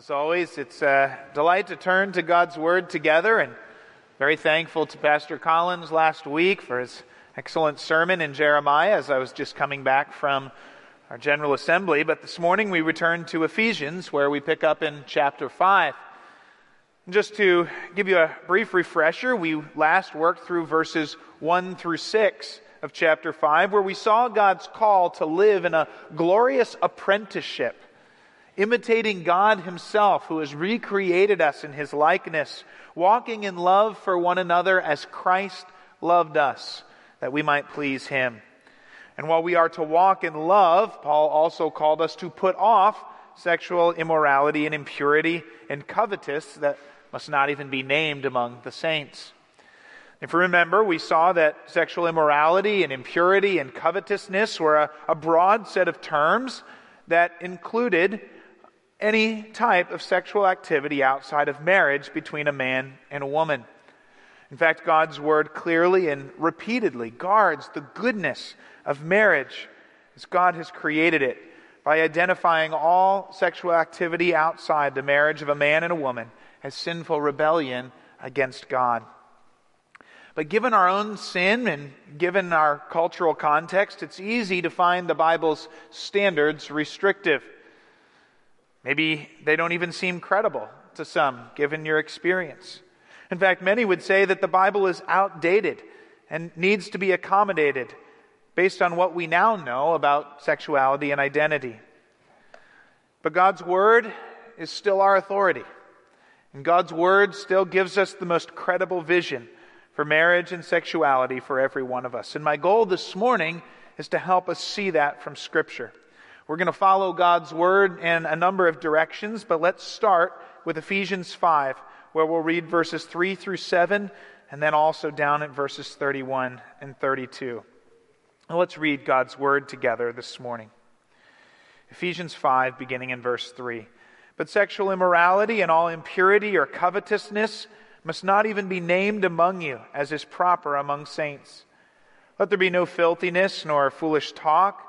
As always, it's a delight to turn to God's Word together and very thankful to Pastor Collins last week for his excellent sermon in Jeremiah as I was just coming back from our General Assembly. But this morning we return to Ephesians where we pick up in chapter 5. Just to give you a brief refresher, we last worked through verses 1 through 6 of chapter 5 where we saw God's call to live in a glorious apprenticeship imitating God Himself, who has recreated us in His likeness, walking in love for one another as Christ loved us, that we might please Him. And while we are to walk in love, Paul also called us to put off sexual immorality and impurity and covetous that must not even be named among the saints. If you remember, we saw that sexual immorality and impurity and covetousness were a, a broad set of terms that included any type of sexual activity outside of marriage between a man and a woman. In fact, God's word clearly and repeatedly guards the goodness of marriage as God has created it by identifying all sexual activity outside the marriage of a man and a woman as sinful rebellion against God. But given our own sin and given our cultural context, it's easy to find the Bible's standards restrictive. Maybe they don't even seem credible to some, given your experience. In fact, many would say that the Bible is outdated and needs to be accommodated based on what we now know about sexuality and identity. But God's Word is still our authority. And God's Word still gives us the most credible vision for marriage and sexuality for every one of us. And my goal this morning is to help us see that from Scripture. We're going to follow God's word in a number of directions, but let's start with Ephesians 5, where we'll read verses 3 through 7, and then also down at verses 31 and 32. Now let's read God's word together this morning. Ephesians 5, beginning in verse 3. But sexual immorality and all impurity or covetousness must not even be named among you, as is proper among saints. Let there be no filthiness, nor foolish talk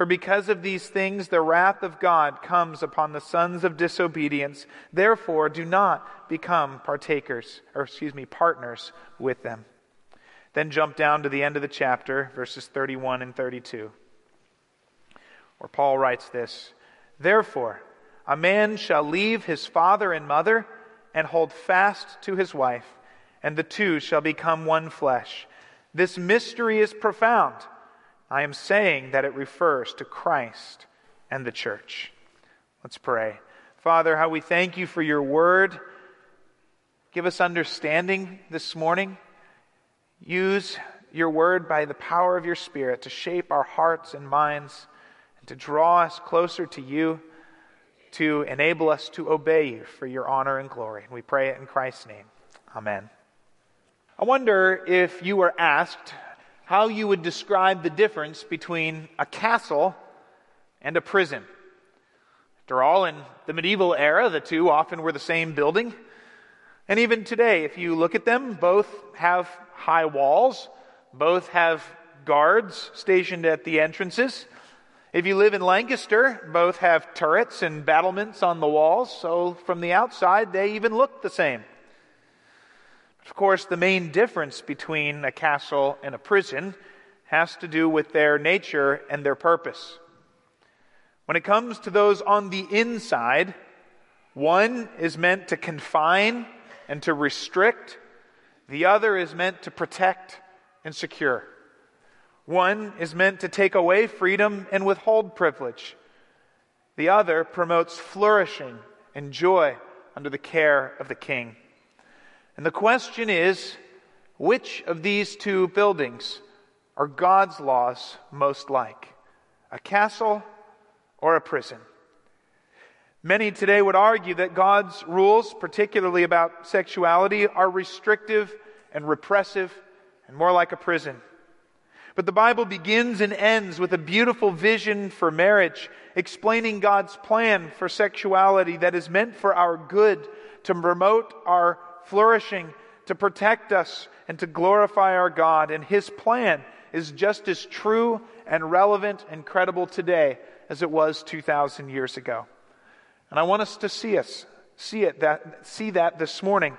for because of these things the wrath of God comes upon the sons of disobedience. Therefore, do not become partakers, or excuse me, partners with them. Then jump down to the end of the chapter, verses 31 and 32, where Paul writes this Therefore, a man shall leave his father and mother and hold fast to his wife, and the two shall become one flesh. This mystery is profound. I am saying that it refers to Christ and the church. Let's pray. Father, how we thank you for your word. Give us understanding this morning. Use your word by the power of your Spirit to shape our hearts and minds and to draw us closer to you, to enable us to obey you for your honor and glory. We pray it in Christ's name. Amen. I wonder if you were asked how you would describe the difference between a castle and a prison. After all, in the medieval era, the two often were the same building. And even today, if you look at them, both have high walls, both have guards stationed at the entrances. If you live in Lancaster, both have turrets and battlements on the walls, so from the outside, they even look the same. Of course, the main difference between a castle and a prison has to do with their nature and their purpose. When it comes to those on the inside, one is meant to confine and to restrict, the other is meant to protect and secure. One is meant to take away freedom and withhold privilege. The other promotes flourishing and joy under the care of the king. And the question is which of these two buildings are God's laws most like? A castle or a prison? Many today would argue that God's rules, particularly about sexuality, are restrictive and repressive and more like a prison. But the Bible begins and ends with a beautiful vision for marriage, explaining God's plan for sexuality that is meant for our good, to promote our flourishing, to protect us, and to glorify our God. And His plan is just as true and relevant and credible today as it was 2,000 years ago. And I want us to see us, see it, that, see that this morning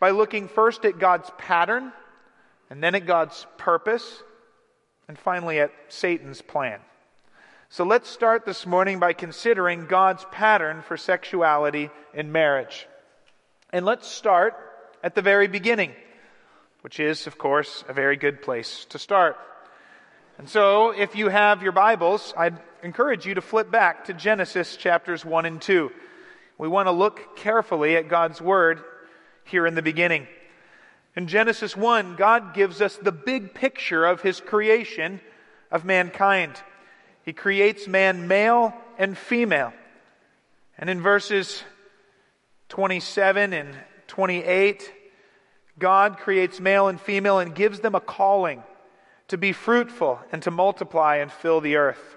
by looking first at God's pattern, and then at God's purpose, and finally at Satan's plan. So let's start this morning by considering God's pattern for sexuality in marriage. And let's start at the very beginning, which is, of course, a very good place to start. And so, if you have your Bibles, I'd encourage you to flip back to Genesis chapters 1 and 2. We want to look carefully at God's Word here in the beginning. In Genesis 1, God gives us the big picture of His creation of mankind. He creates man male and female. And in verses 27 and 28, God creates male and female and gives them a calling to be fruitful and to multiply and fill the earth.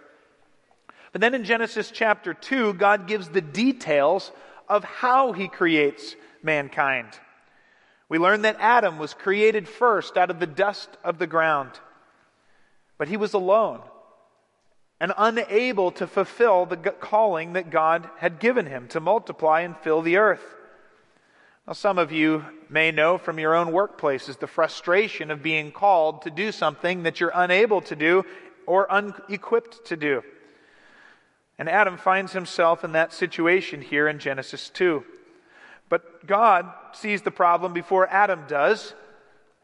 But then in Genesis chapter 2, God gives the details of how he creates mankind. We learn that Adam was created first out of the dust of the ground, but he was alone and unable to fulfill the calling that God had given him to multiply and fill the earth. Now, some of you may know from your own workplaces the frustration of being called to do something that you're unable to do or unequipped to do. And Adam finds himself in that situation here in Genesis 2. But God sees the problem before Adam does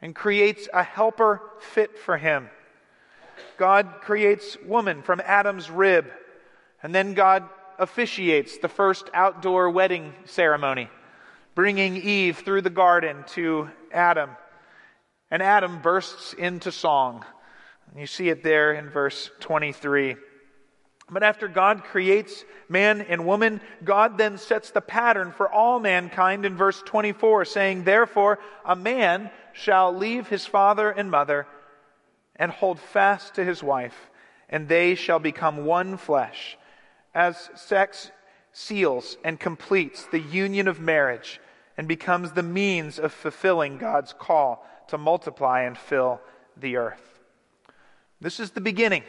and creates a helper fit for him. God creates woman from Adam's rib, and then God officiates the first outdoor wedding ceremony, bringing Eve through the garden to Adam. And Adam bursts into song. You see it there in verse 23. But after God creates man and woman, God then sets the pattern for all mankind in verse 24, saying, Therefore, a man shall leave his father and mother and hold fast to his wife, and they shall become one flesh. As sex seals and completes the union of marriage and becomes the means of fulfilling God's call to multiply and fill the earth. This is the beginning.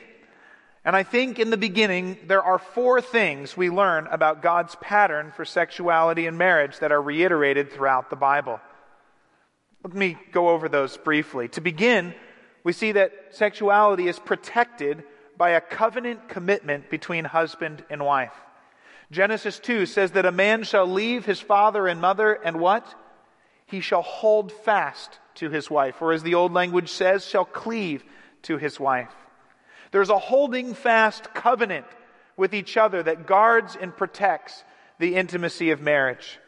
And I think in the beginning, there are four things we learn about God's pattern for sexuality and marriage that are reiterated throughout the Bible. Let me go over those briefly. To begin, we see that sexuality is protected by a covenant commitment between husband and wife. Genesis 2 says that a man shall leave his father and mother and what? He shall hold fast to his wife, or as the old language says, shall cleave to his wife. There's a holding fast covenant with each other that guards and protects the intimacy of marriage.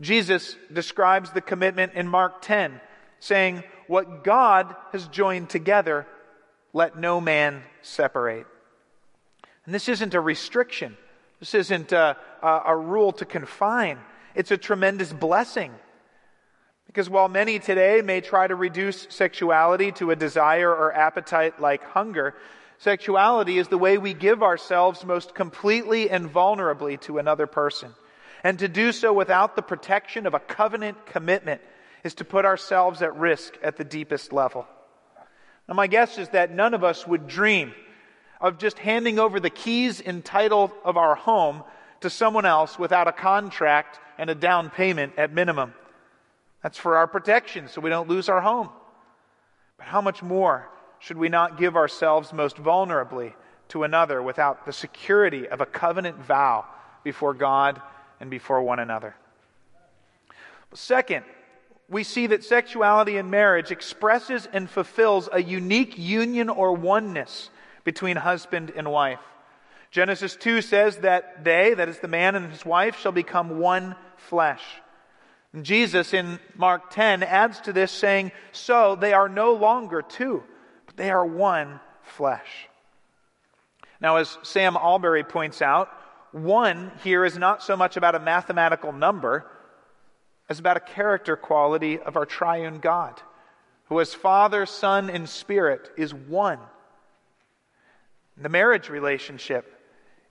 Jesus describes the commitment in Mark 10, saying, What God has joined together, let no man separate. And this isn't a restriction. This isn't a, a, a rule to confine. It's a tremendous blessing. Because while many today may try to reduce sexuality to a desire or appetite like hunger, Sexuality is the way we give ourselves most completely and vulnerably to another person. And to do so without the protection of a covenant commitment is to put ourselves at risk at the deepest level. Now, my guess is that none of us would dream of just handing over the keys and title of our home to someone else without a contract and a down payment at minimum. That's for our protection so we don't lose our home. But how much more should we not give ourselves most vulnerably to another without the security of a covenant vow before God and before one another? Second, we see that sexuality in marriage expresses and fulfills a unique union or oneness between husband and wife. Genesis 2 says that they, that is the man and his wife, shall become one flesh. And Jesus in Mark 10 adds to this saying, So they are no longer two, but they are one flesh. Now, as Sam Allberry points out, one here is not so much about a mathematical number as about a character quality of our triune God, who as Father, Son, and Spirit is one. The marriage relationship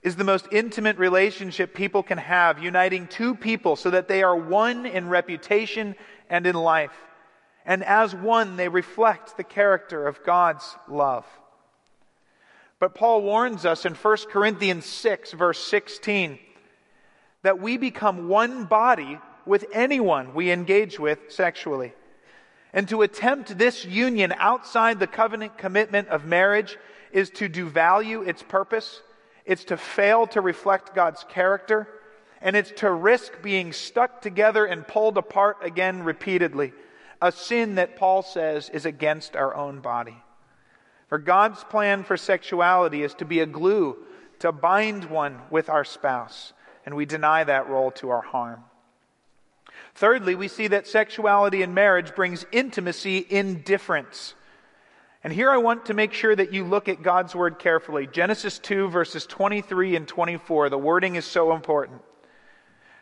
is the most intimate relationship people can have, uniting two people so that they are one in reputation and in life. And as one, they reflect the character of God's love. But Paul warns us in 1 Corinthians 6, verse 16, that we become one body with anyone we engage with sexually. And to attempt this union outside the covenant commitment of marriage is to devalue its purpose it's to fail to reflect God's character, and it's to risk being stuck together and pulled apart again repeatedly, a sin that Paul says is against our own body. For God's plan for sexuality is to be a glue to bind one with our spouse, and we deny that role to our harm. Thirdly, we see that sexuality in marriage brings intimacy in difference. And here I want to make sure that you look at God's word carefully. Genesis 2, verses 23 and 24. The wording is so important.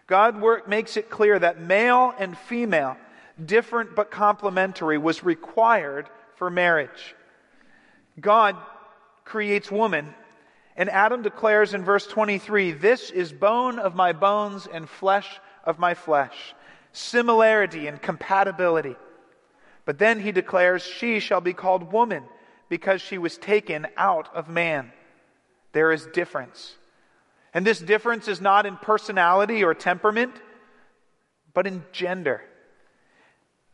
God work makes it clear that male and female, different but complementary, was required for marriage. God creates woman, and Adam declares in verse 23 This is bone of my bones and flesh of my flesh. Similarity and compatibility. But then he declares, She shall be called woman because she was taken out of man. There is difference. And this difference is not in personality or temperament, but in gender.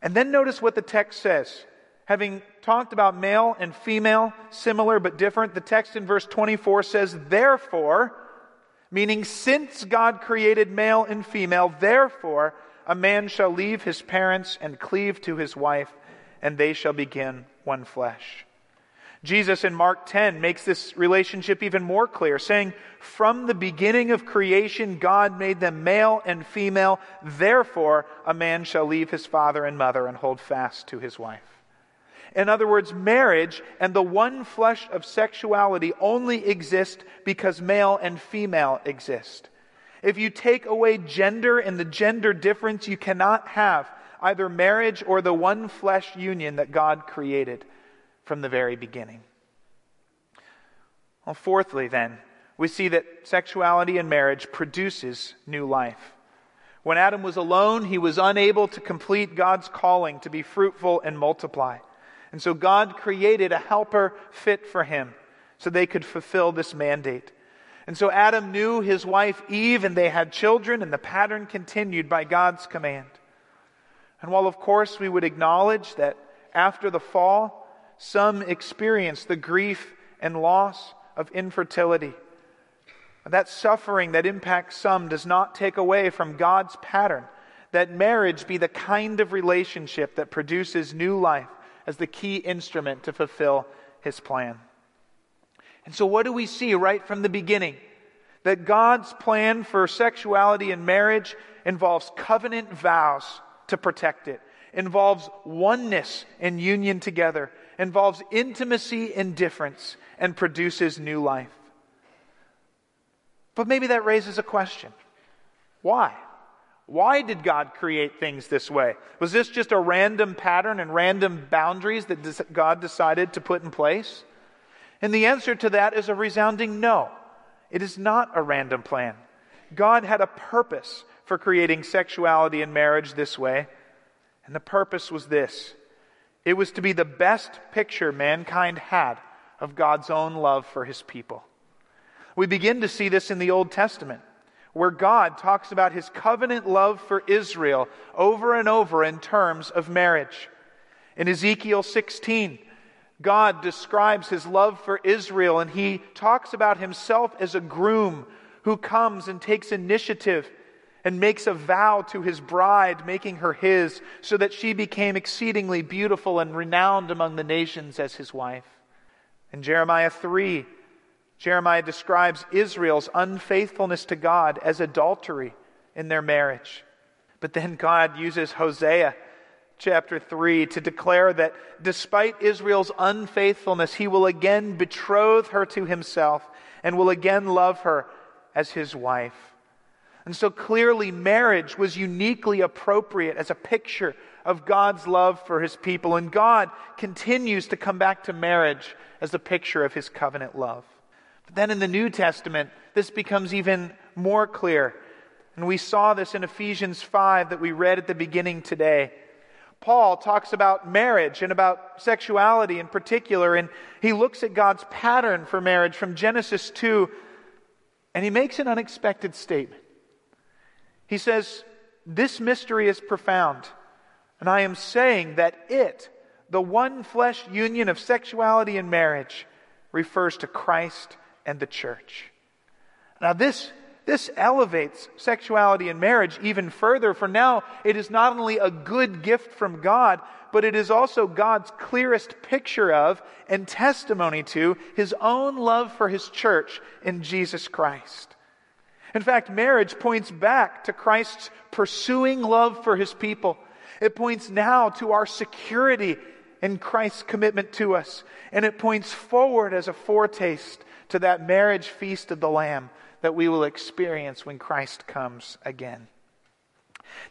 And then notice what the text says. Having talked about male and female, similar but different, the text in verse 24 says, Therefore, meaning since God created male and female, therefore a man shall leave his parents and cleave to his wife and they shall begin one flesh. Jesus in Mark 10 makes this relationship even more clear, saying, From the beginning of creation, God made them male and female. Therefore, a man shall leave his father and mother and hold fast to his wife. In other words, marriage and the one flesh of sexuality only exist because male and female exist. If you take away gender and the gender difference, you cannot have either marriage or the one flesh union that God created from the very beginning. Well, fourthly, then, we see that sexuality and marriage produces new life. When Adam was alone, he was unable to complete God's calling to be fruitful and multiply. And so God created a helper fit for him so they could fulfill this mandate. And so Adam knew his wife Eve, and they had children, and the pattern continued by God's command. And while, of course, we would acknowledge that after the fall, some experience the grief and loss of infertility, that suffering that impacts some does not take away from God's pattern that marriage be the kind of relationship that produces new life as the key instrument to fulfill his plan. And so, what do we see right from the beginning? That God's plan for sexuality and marriage involves covenant vows to protect it, involves oneness and union together, involves intimacy and difference, and produces new life. But maybe that raises a question why? Why did God create things this way? Was this just a random pattern and random boundaries that God decided to put in place? And the answer to that is a resounding no. It is not a random plan. God had a purpose for creating sexuality and marriage this way. And the purpose was this it was to be the best picture mankind had of God's own love for his people. We begin to see this in the Old Testament, where God talks about his covenant love for Israel over and over in terms of marriage. In Ezekiel 16, God describes his love for Israel, and he talks about himself as a groom who comes and takes initiative and makes a vow to his bride, making her his, so that she became exceedingly beautiful and renowned among the nations as his wife. In Jeremiah 3, Jeremiah describes Israel's unfaithfulness to God as adultery in their marriage. But then God uses Hosea chapter 3 to declare that despite Israel's unfaithfulness, he will again betroth her to himself and will again love her as his wife. And so clearly, marriage was uniquely appropriate as a picture of God's love for his people. And God continues to come back to marriage as a picture of his covenant love. But then in the New Testament, this becomes even more clear. And we saw this in Ephesians 5 that we read at the beginning today. Paul talks about marriage and about sexuality in particular, and he looks at God's pattern for marriage from Genesis 2, and he makes an unexpected statement. He says, This mystery is profound, and I am saying that it, the one flesh union of sexuality and marriage, refers to Christ and the church. Now, this, this elevates sexuality and marriage even further, for now it is not only a good gift from God, but it is also God's clearest picture of and testimony to his own love for his church in Jesus Christ. In fact, marriage points back to Christ's pursuing love for his people. It points now to our security in Christ's commitment to us. And it points forward as a foretaste to that marriage feast of the Lamb that we will experience when Christ comes again.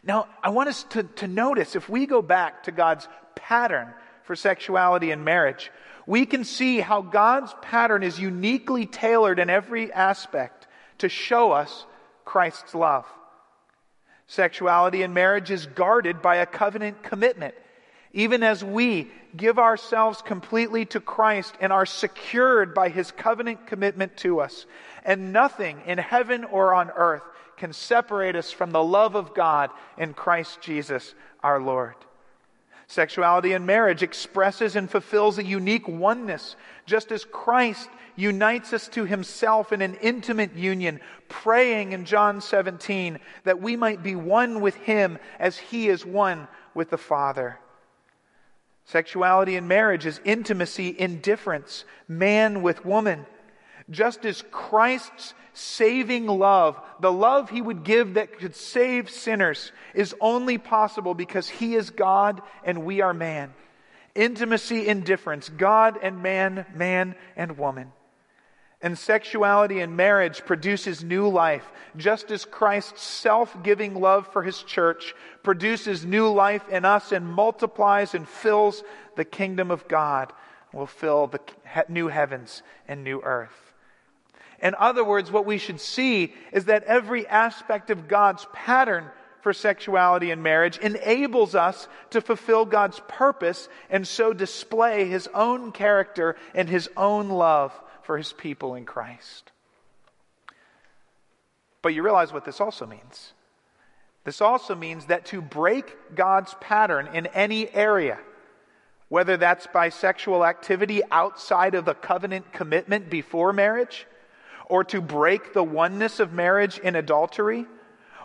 Now, I want us to, to notice if we go back to God's pattern for sexuality and marriage, we can see how God's pattern is uniquely tailored in every aspect to show us Christ's love. Sexuality in marriage is guarded by a covenant commitment even as we give ourselves completely to Christ and are secured by his covenant commitment to us. And nothing in heaven or on earth can separate us from the love of God in Christ Jesus our Lord. Sexuality in marriage expresses and fulfills a unique oneness, just as Christ unites us to himself in an intimate union, praying in John 17 that we might be one with him as he is one with the Father. Sexuality in marriage is intimacy in difference, man with woman. Just as Christ's saving love, the love he would give that could save sinners, is only possible because he is God and we are man. Intimacy in difference, God and man, man and woman. And sexuality and marriage produces new life, just as Christ's self giving love for his church produces new life in us and multiplies and fills the kingdom of God, will fill the new heavens and new earth. In other words, what we should see is that every aspect of God's pattern for sexuality and marriage enables us to fulfill God's purpose and so display his own character and his own love for his people in Christ. But you realize what this also means. This also means that to break God's pattern in any area, whether that's by sexual activity outside of the covenant commitment before marriage, or to break the oneness of marriage in adultery,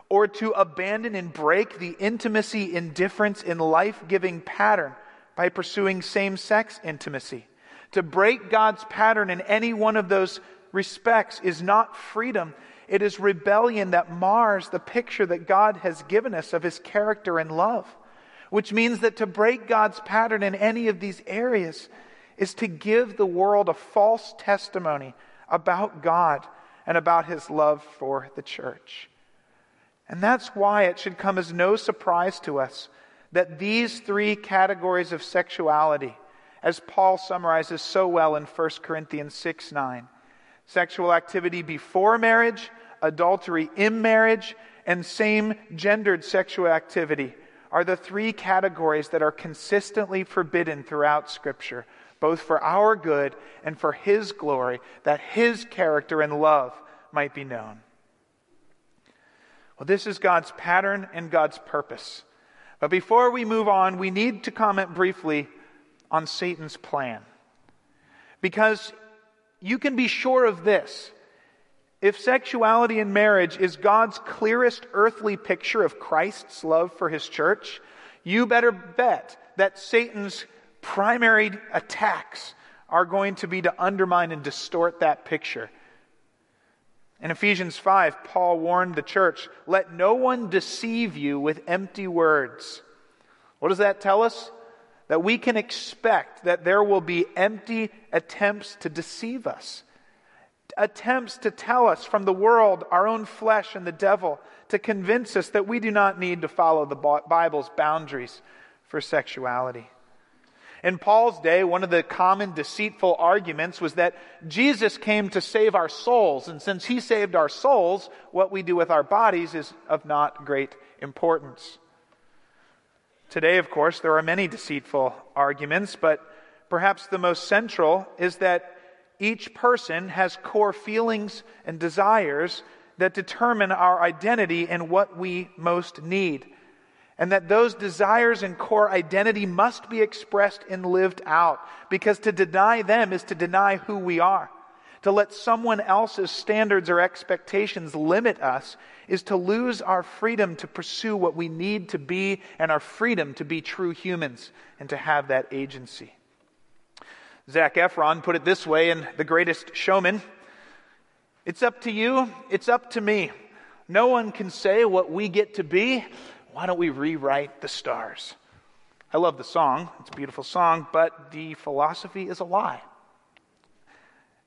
or to abandon and break the intimacy indifference in life giving pattern by pursuing same sex intimacy. To break God's pattern in any one of those respects is not freedom. It is rebellion that mars the picture that God has given us of his character and love. Which means that to break God's pattern in any of these areas is to give the world a false testimony about God and about his love for the church. And that's why it should come as no surprise to us that these three categories of sexuality as Paul summarizes so well in 1 Corinthians 6 9. Sexual activity before marriage, adultery in marriage, and same gendered sexual activity are the three categories that are consistently forbidden throughout Scripture, both for our good and for His glory, that His character and love might be known. Well, this is God's pattern and God's purpose. But before we move on, we need to comment briefly on Satan's plan. Because you can be sure of this. If sexuality in marriage is God's clearest earthly picture of Christ's love for his church, you better bet that Satan's primary attacks are going to be to undermine and distort that picture. In Ephesians 5, Paul warned the church let no one deceive you with empty words. What does that tell us? That we can expect that there will be empty attempts to deceive us, attempts to tell us from the world, our own flesh, and the devil, to convince us that we do not need to follow the Bible's boundaries for sexuality. In Paul's day, one of the common deceitful arguments was that Jesus came to save our souls, and since he saved our souls, what we do with our bodies is of not great importance. Today, of course, there are many deceitful arguments, but perhaps the most central is that each person has core feelings and desires that determine our identity and what we most need and that those desires and core identity must be expressed and lived out because to deny them is to deny who we are. To let someone else's standards or expectations limit us is to lose our freedom to pursue what we need to be and our freedom to be true humans and to have that agency. Zac Efron put it this way in The Greatest Showman It's up to you, it's up to me. No one can say what we get to be why don't we rewrite the stars? I love the song, it's a beautiful song, but the philosophy is a lie.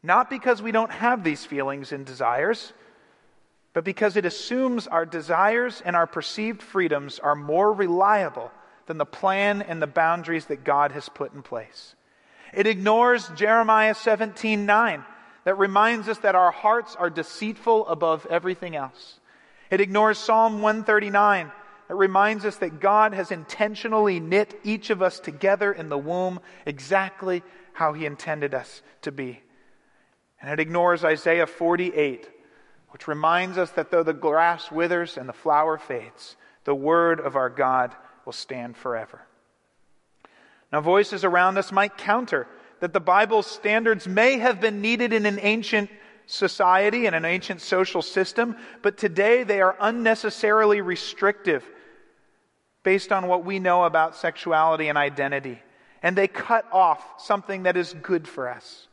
Not because we don't have these feelings and desires, but because it assumes our desires and our perceived freedoms are more reliable than the plan and the boundaries that God has put in place. It ignores Jeremiah 17 9, that reminds us that our hearts are deceitful above everything else. It ignores Psalm 139 it reminds us that God has intentionally knit each of us together in the womb exactly how He intended us to be. And it ignores Isaiah 48, which reminds us that though the grass withers and the flower fades, the word of our God will stand forever. Now, voices around us might counter that the Bible's standards may have been needed in an ancient society and an ancient social system, but today they are unnecessarily restrictive based on what we know about sexuality and identity. And they cut off something that is good for us.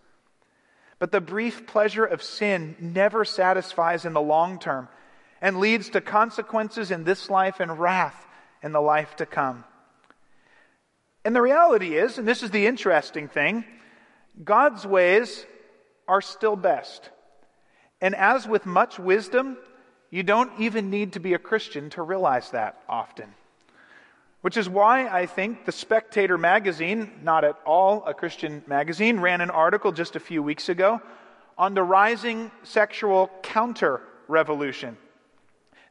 But the brief pleasure of sin never satisfies in the long term and leads to consequences in this life and wrath in the life to come. And the reality is, and this is the interesting thing, God's ways are still best. And as with much wisdom, you don't even need to be a Christian to realize that often. Which is why I think the Spectator magazine, not at all a Christian magazine, ran an article just a few weeks ago on the rising sexual counter revolution.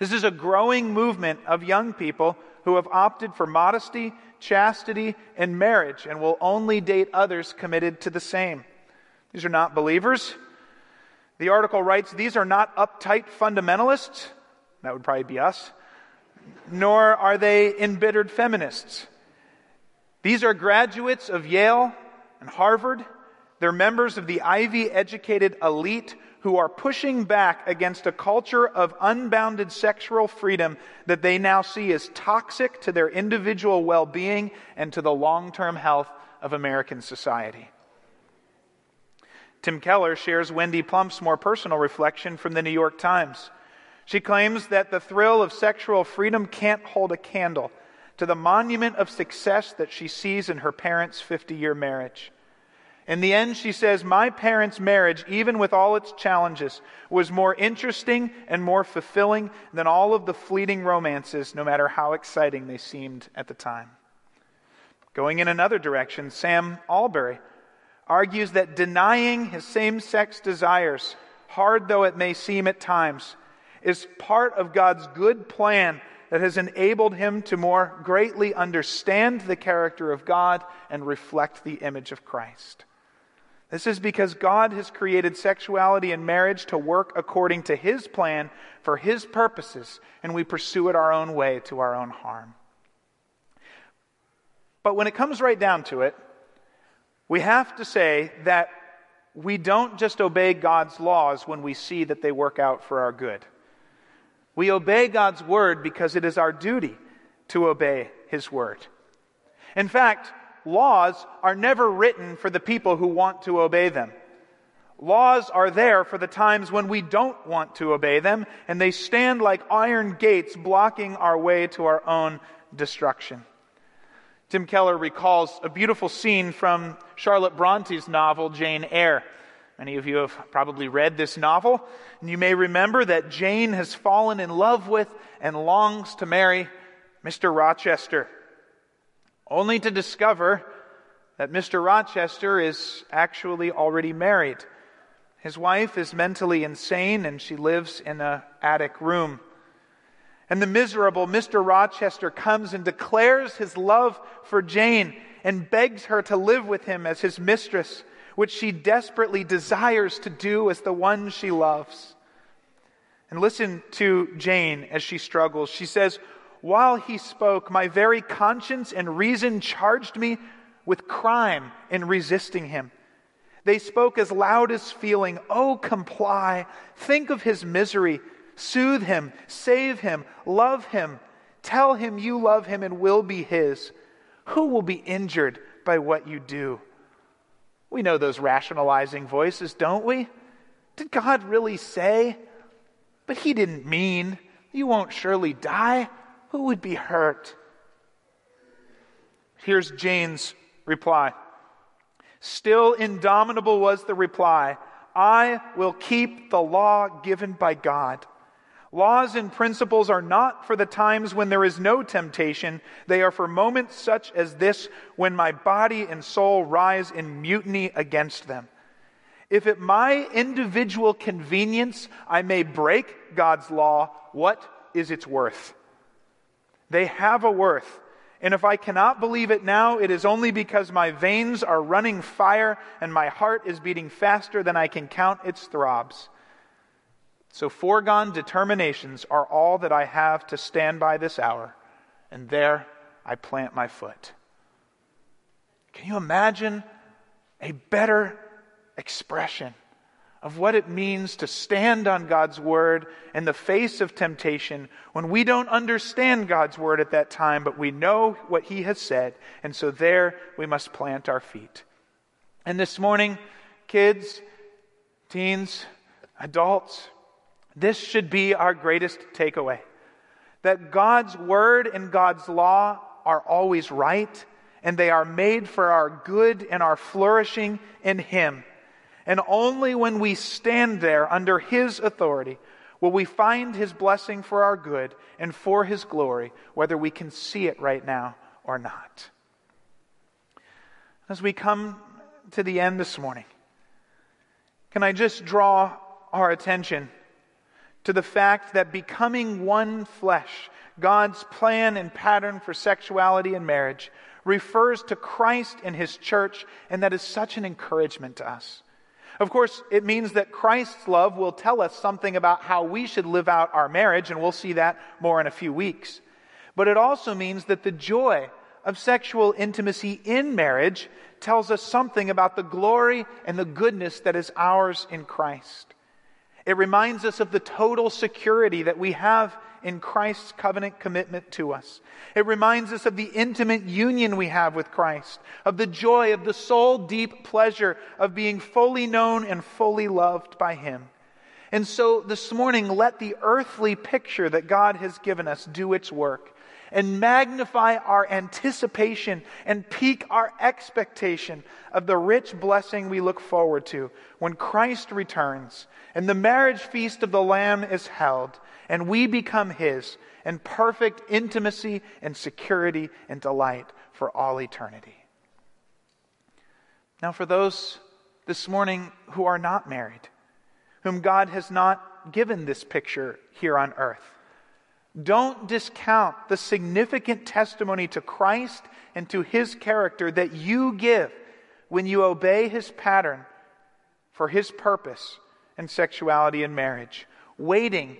This is a growing movement of young people who have opted for modesty, chastity, and marriage and will only date others committed to the same. These are not believers. The article writes these are not uptight fundamentalists. That would probably be us nor are they embittered feminists. These are graduates of Yale and Harvard. They're members of the Ivy educated elite who are pushing back against a culture of unbounded sexual freedom that they now see as toxic to their individual well being and to the long term health of American society. Tim Keller shares Wendy Plump's more personal reflection from the New York Times. She claims that the thrill of sexual freedom can't hold a candle to the monument of success that she sees in her parents' 50 year marriage. In the end, she says, My parents' marriage, even with all its challenges, was more interesting and more fulfilling than all of the fleeting romances, no matter how exciting they seemed at the time. Going in another direction, Sam Allberry argues that denying his same sex desires, hard though it may seem at times, is part of God's good plan that has enabled him to more greatly understand the character of God and reflect the image of Christ. This is because God has created sexuality and marriage to work according to His plan for His purposes, and we pursue it our own way to our own harm. But when it comes right down to it, we have to say that we don't just obey God's laws when we see that they work out for our good. We obey God's word because it is our duty to obey his word. In fact, laws are never written for the people who want to obey them. Laws are there for the times when we don't want to obey them, and they stand like iron gates blocking our way to our own destruction. Tim Keller recalls a beautiful scene from Charlotte Bronte's novel, Jane Eyre. Many of you have probably read this novel, and you may remember that Jane has fallen in love with and longs to marry Mr. Rochester, only to discover that Mr. Rochester is actually already married. His wife is mentally insane and she lives in an attic room. And the miserable Mr. Rochester comes and declares his love for Jane and begs her to live with him as his mistress, which she desperately desires to do as the one she loves. And listen to Jane as she struggles. She says, While he spoke, my very conscience and reason charged me with crime in resisting him. They spoke as loud as feeling, Oh, comply. Think of his misery. Soothe him. Save him. Love him. Tell him you love him and will be his. Who will be injured by what you do? We know those rationalizing voices, don't we? Did God really say? But he didn't mean. You won't surely die. Who would be hurt? Here's Jane's reply. Still indomitable was the reply I will keep the law given by God. Laws and principles are not for the times when there is no temptation. They are for moments such as this when my body and soul rise in mutiny against them. If at my individual convenience I may break God's law, what is its worth? They have a worth. And if I cannot believe it now, it is only because my veins are running fire and my heart is beating faster than I can count its throbs. So foregone determinations are all that I have to stand by this hour, and there I plant my foot. Can you imagine a better expression of what it means to stand on God's word in the face of temptation when we don't understand God's word at that time, but we know what He has said, and so there we must plant our feet. And this morning, kids, teens, adults, this should be our greatest takeaway that God's word and God's law are always right, and they are made for our good and our flourishing in Him. And only when we stand there under His authority will we find His blessing for our good and for His glory, whether we can see it right now or not. As we come to the end this morning, can I just draw our attention to the fact that becoming one flesh, God's plan and pattern for sexuality and marriage, refers to Christ and His church, and that is such an encouragement to us. Of course, it means that Christ's love will tell us something about how we should live out our marriage, and we'll see that more in a few weeks. But it also means that the joy of sexual intimacy in marriage tells us something about the glory and the goodness that is ours in Christ. It reminds us of the total security that we have in Christ's covenant commitment to us. It reminds us of the intimate union we have with Christ, of the joy, of the soul deep pleasure of being fully known and fully loved by Him. And so this morning, let the earthly picture that God has given us do its work and magnify our anticipation and pique our expectation of the rich blessing we look forward to when Christ returns and the marriage feast of the Lamb is held and we become His in perfect intimacy and security and delight for all eternity. Now, for those this morning who are not married, whom God has not given this picture here on earth, don't discount the significant testimony to Christ and to his character that you give when you obey his pattern for his purpose in sexuality and marriage, waiting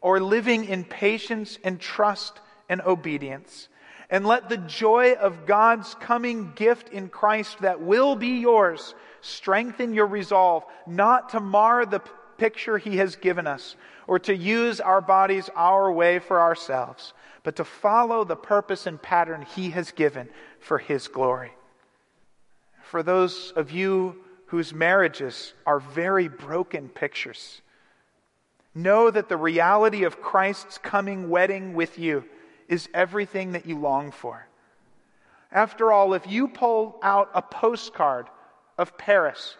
or living in patience and trust and obedience. And let the joy of God's coming gift in Christ that will be yours strengthen your resolve not to mar the picture He has given us or to use our bodies our way for ourselves, but to follow the purpose and pattern He has given for His glory. for those of you whose marriages are very broken pictures. Know that the reality of Christ's coming wedding with you is everything that you long for. After all, if you pull out a postcard of Paris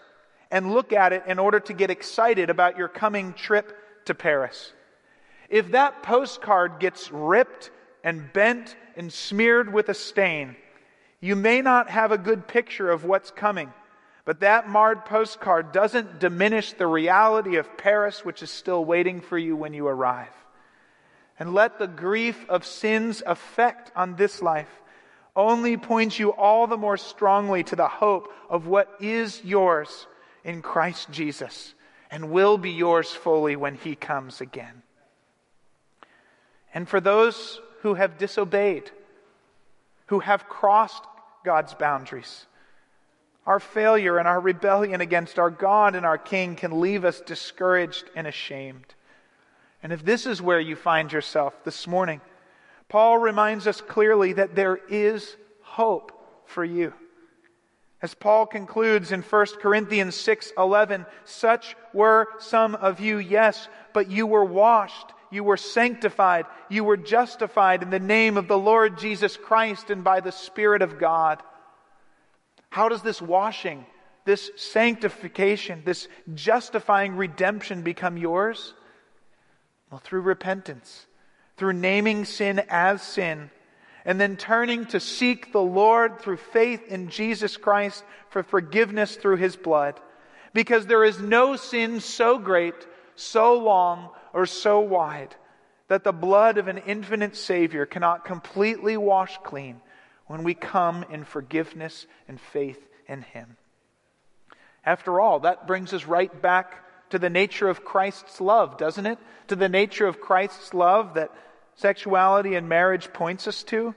and look at it in order to get excited about your coming trip to Paris, if that postcard gets ripped and bent and smeared with a stain, you may not have a good picture of what's coming. But that marred postcard doesn't diminish the reality of Paris, which is still waiting for you when you arrive. And let the grief of sin's effect on this life only point you all the more strongly to the hope of what is yours in Christ Jesus and will be yours fully when he comes again. And for those who have disobeyed, who have crossed God's boundaries, our failure and our rebellion against our God and our King can leave us discouraged and ashamed. And if this is where you find yourself this morning, Paul reminds us clearly that there is hope for you. As Paul concludes in 1 Corinthians 6:11, such were some of you, yes, but you were washed, you were sanctified, you were justified in the name of the Lord Jesus Christ and by the Spirit of God. How does this washing, this sanctification, this justifying redemption become yours? Well, through repentance, through naming sin as sin, and then turning to seek the Lord through faith in Jesus Christ for forgiveness through his blood. Because there is no sin so great, so long, or so wide that the blood of an infinite Savior cannot completely wash clean when we come in forgiveness and faith in Him. After all, that brings us right back to the nature of Christ's love, doesn't it? To the nature of Christ's love that sexuality and marriage points us to.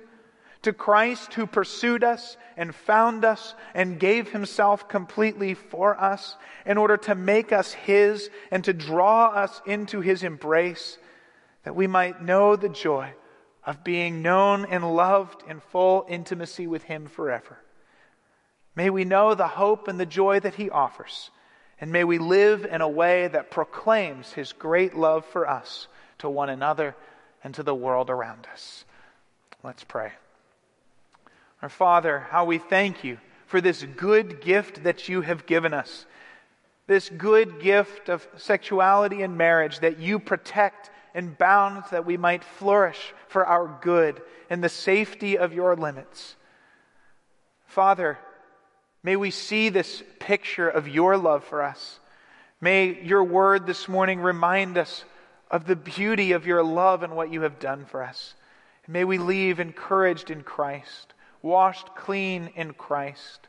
To Christ who pursued us and found us and gave himself completely for us in order to make us his and to draw us into his embrace, that we might know the joy of being known and loved in full intimacy with Him forever. May we know the hope and the joy that He offers, and may we live in a way that proclaims His great love for us to one another and to the world around us. Let's pray. Our Father, how we thank you for this good gift that you have given us. This good gift of sexuality and marriage that you protect and bound that we might flourish for our good in the safety of your limits. Father, may we see this picture of your love for us. May your word this morning remind us of the beauty of your love and what you have done for us. may we leave encouraged in Christ, washed clean in Christ,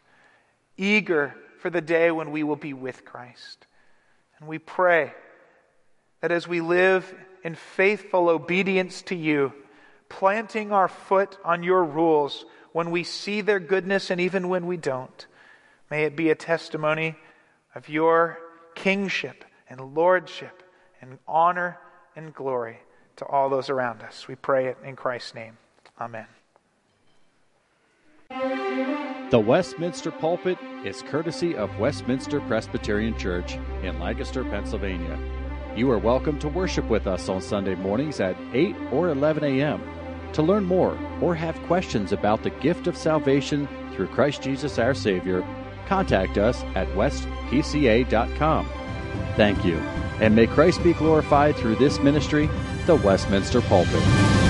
eager for the day when we will be with Christ. And we pray that as we live in faithful obedience to you, planting our foot on your rules when we see their goodness and even when we don't. May it be a testimony of your kingship and lordship and honor and glory to all those around us. We pray it in Christ's name. Amen. The Westminster Pulpit is courtesy of Westminster Presbyterian Church in Lancaster, Pennsylvania. You are welcome to worship with us on Sunday mornings at 8 or 11 a.m. To learn more or have questions about the gift of salvation through Christ Jesus our Savior, contact us at westpca.com. Thank you, and may Christ be glorified through this ministry, the Westminster Pulpit.